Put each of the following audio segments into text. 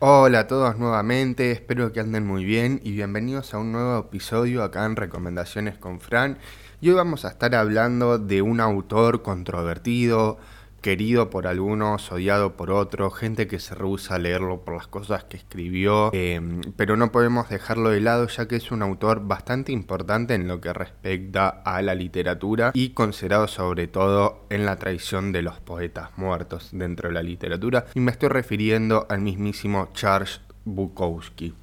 Hola a todos nuevamente, espero que anden muy bien y bienvenidos a un nuevo episodio acá en Recomendaciones con Fran. Y hoy vamos a estar hablando de un autor controvertido, querido por algunos, odiado por otros, gente que se rehúsa a leerlo por las cosas que escribió, em, pero no podemos dejarlo de lado ya que es un autor bastante importante en lo que respecta a la literatura y considerado sobre todo en la tradición de los poetas muertos dentro de la literatura, y me estoy refiriendo al mismísimo Charles Bukowski.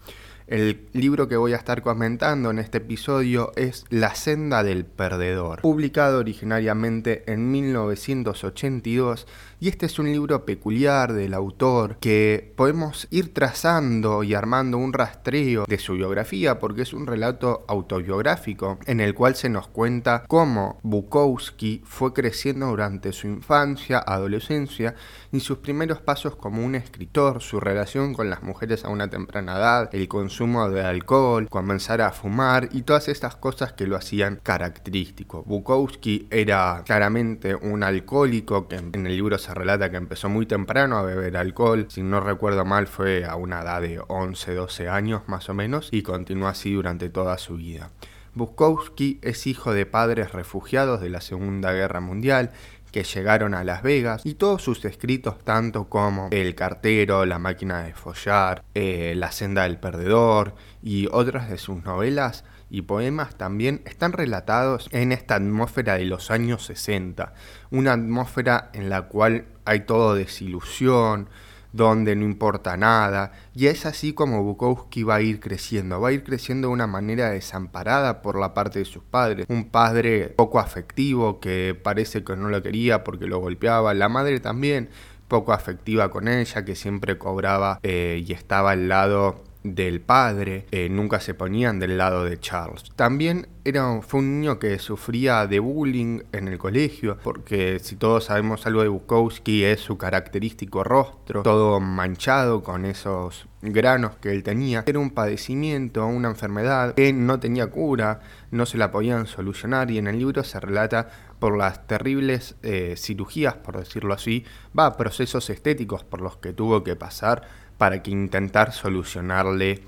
El libro que voy a estar comentando en este episodio es La senda del perdedor, publicado originariamente en 1982 y este es un libro peculiar del autor que podemos ir trazando y armando un rastreo de su biografía porque es un relato autobiográfico en el cual se nos cuenta cómo Bukowski fue creciendo durante su infancia, adolescencia y sus primeros pasos como un escritor, su relación con las mujeres a una temprana edad, el consumo de alcohol, comenzar a fumar y todas estas cosas que lo hacían característico. Bukowski era claramente un alcohólico que en el libro se relata que empezó muy temprano a beber alcohol, si no recuerdo mal fue a una edad de 11, 12 años más o menos y continuó así durante toda su vida. Bukowski es hijo de padres refugiados de la Segunda Guerra Mundial que llegaron a Las Vegas y todos sus escritos, tanto como El cartero, La máquina de follar, eh, La senda del perdedor y otras de sus novelas y poemas también están relatados en esta atmósfera de los años 60, una atmósfera en la cual hay todo desilusión, donde no importa nada, y es así como Bukowski va a ir creciendo, va a ir creciendo de una manera desamparada por la parte de sus padres, un padre poco afectivo que parece que no lo quería porque lo golpeaba, la madre también poco afectiva con ella, que siempre cobraba eh, y estaba al lado del padre, eh, nunca se ponían del lado de Charles. También era, fue un niño que sufría de bullying en el colegio, porque si todos sabemos algo de Bukowski es su característico rostro, todo manchado con esos granos que él tenía. Era un padecimiento, una enfermedad que no tenía cura, no se la podían solucionar y en el libro se relata por las terribles eh, cirugías, por decirlo así, va, procesos estéticos por los que tuvo que pasar para que intentar solucionarle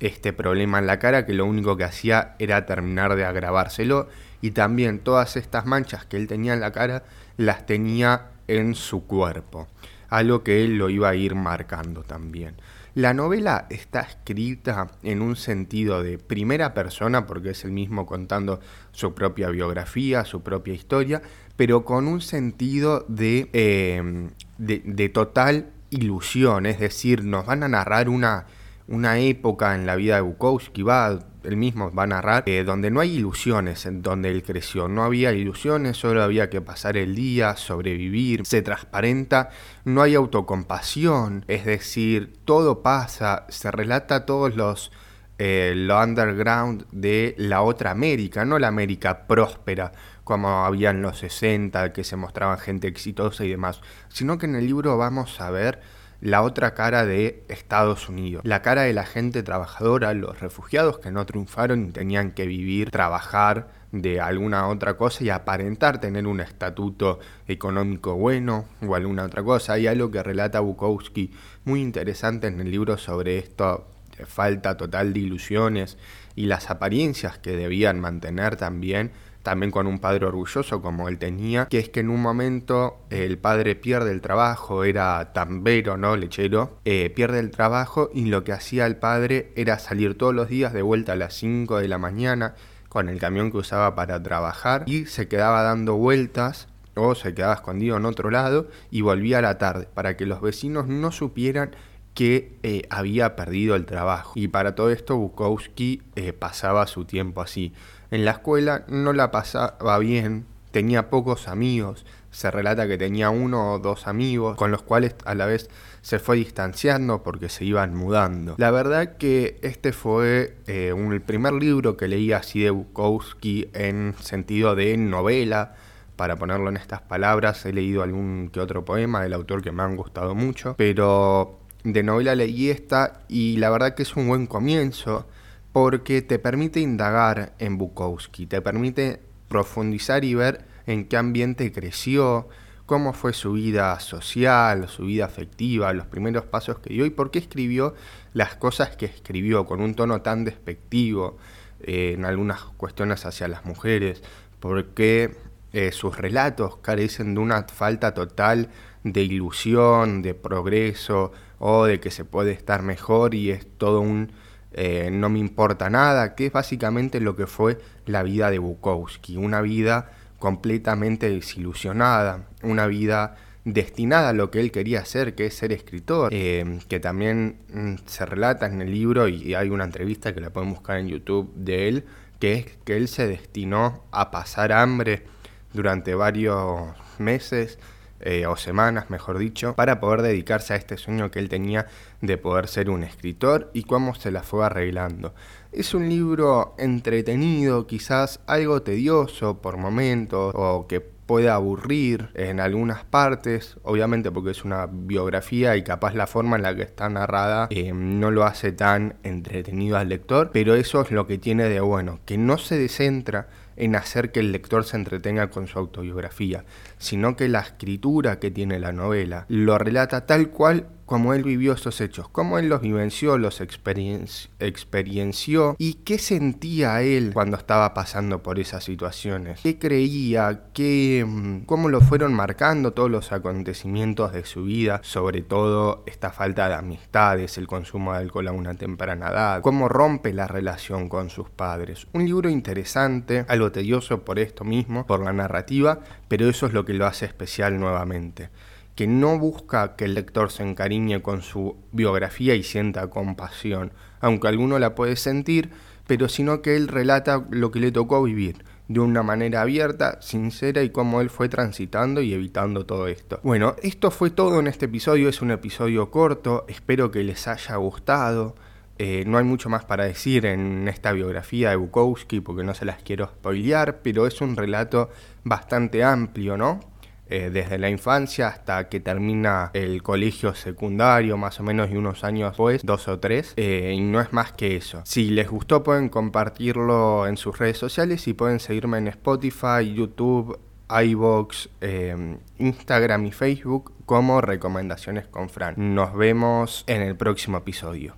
este problema en la cara que lo único que hacía era terminar de agravárselo y también todas estas manchas que él tenía en la cara las tenía en su cuerpo, algo que él lo iba a ir marcando también. La novela está escrita en un sentido de primera persona, porque es el mismo contando su propia biografía, su propia historia, pero con un sentido de, eh, de, de total ilusión, es decir, nos van a narrar una, una época en la vida de Bukowski, va, él mismo va a narrar, eh, donde no hay ilusiones en donde él creció, no había ilusiones, solo había que pasar el día, sobrevivir, se transparenta, no hay autocompasión, es decir, todo pasa, se relata todos los eh, lo underground de la otra América, no la América próspera como había en los 60, que se mostraban gente exitosa y demás, sino que en el libro vamos a ver la otra cara de Estados Unidos, la cara de la gente trabajadora, los refugiados que no triunfaron y tenían que vivir, trabajar de alguna otra cosa y aparentar tener un estatuto económico bueno o alguna otra cosa. Hay algo que relata Bukowski muy interesante en el libro sobre esto falta total de ilusiones y las apariencias que debían mantener también, también con un padre orgulloso como él tenía, que es que en un momento el padre pierde el trabajo, era tambero, ¿no? Lechero, eh, pierde el trabajo y lo que hacía el padre era salir todos los días de vuelta a las 5 de la mañana con el camión que usaba para trabajar y se quedaba dando vueltas o se quedaba escondido en otro lado y volvía a la tarde para que los vecinos no supieran que eh, había perdido el trabajo. Y para todo esto Bukowski eh, pasaba su tiempo así. En la escuela no la pasaba bien, tenía pocos amigos, se relata que tenía uno o dos amigos con los cuales a la vez se fue distanciando porque se iban mudando. La verdad que este fue eh, el primer libro que leí así de Bukowski en sentido de novela, para ponerlo en estas palabras. He leído algún que otro poema del autor que me han gustado mucho, pero de novela leí esta y la verdad que es un buen comienzo porque te permite indagar en Bukowski, te permite profundizar y ver en qué ambiente creció, cómo fue su vida social, su vida afectiva, los primeros pasos que dio y por qué escribió las cosas que escribió con un tono tan despectivo eh, en algunas cuestiones hacia las mujeres, por qué eh, sus relatos carecen de una falta total de ilusión, de progreso o de que se puede estar mejor y es todo un eh, no me importa nada, que es básicamente lo que fue la vida de Bukowski, una vida completamente desilusionada, una vida destinada a lo que él quería hacer, que es ser escritor, eh, que también mm, se relata en el libro y hay una entrevista que la pueden buscar en YouTube de él, que es que él se destinó a pasar hambre durante varios meses eh, o semanas, mejor dicho, para poder dedicarse a este sueño que él tenía de poder ser un escritor y cómo se la fue arreglando. Es un libro entretenido, quizás algo tedioso por momentos, o que puede aburrir en algunas partes, obviamente porque es una biografía y capaz la forma en la que está narrada eh, no lo hace tan entretenido al lector, pero eso es lo que tiene de bueno, que no se descentra en hacer que el lector se entretenga con su autobiografía, sino que la escritura que tiene la novela lo relata tal cual como él vivió esos hechos, cómo él los vivenció, los experiencia y qué sentía él cuando estaba pasando por esas situaciones, qué creía, qué, mm, cómo lo fueron marcando todos los acontecimientos de su vida, sobre todo esta falta de amistades, el consumo de alcohol a una temprana edad, cómo rompe la relación con sus padres. Un libro interesante, algo tedioso por esto mismo, por la narrativa, pero eso es lo que lo hace especial nuevamente que no busca que el lector se encariñe con su biografía y sienta compasión, aunque alguno la puede sentir, pero sino que él relata lo que le tocó vivir, de una manera abierta, sincera y cómo él fue transitando y evitando todo esto. Bueno, esto fue todo en este episodio, es un episodio corto, espero que les haya gustado. Eh, no hay mucho más para decir en esta biografía de Bukowski porque no se las quiero spoilear, pero es un relato bastante amplio, ¿no? Eh, desde la infancia hasta que termina el colegio secundario, más o menos, y unos años después, dos o tres, eh, y no es más que eso. Si les gustó, pueden compartirlo en sus redes sociales y pueden seguirme en Spotify, YouTube, iBox, eh, Instagram y Facebook como Recomendaciones con Fran. Nos vemos en el próximo episodio.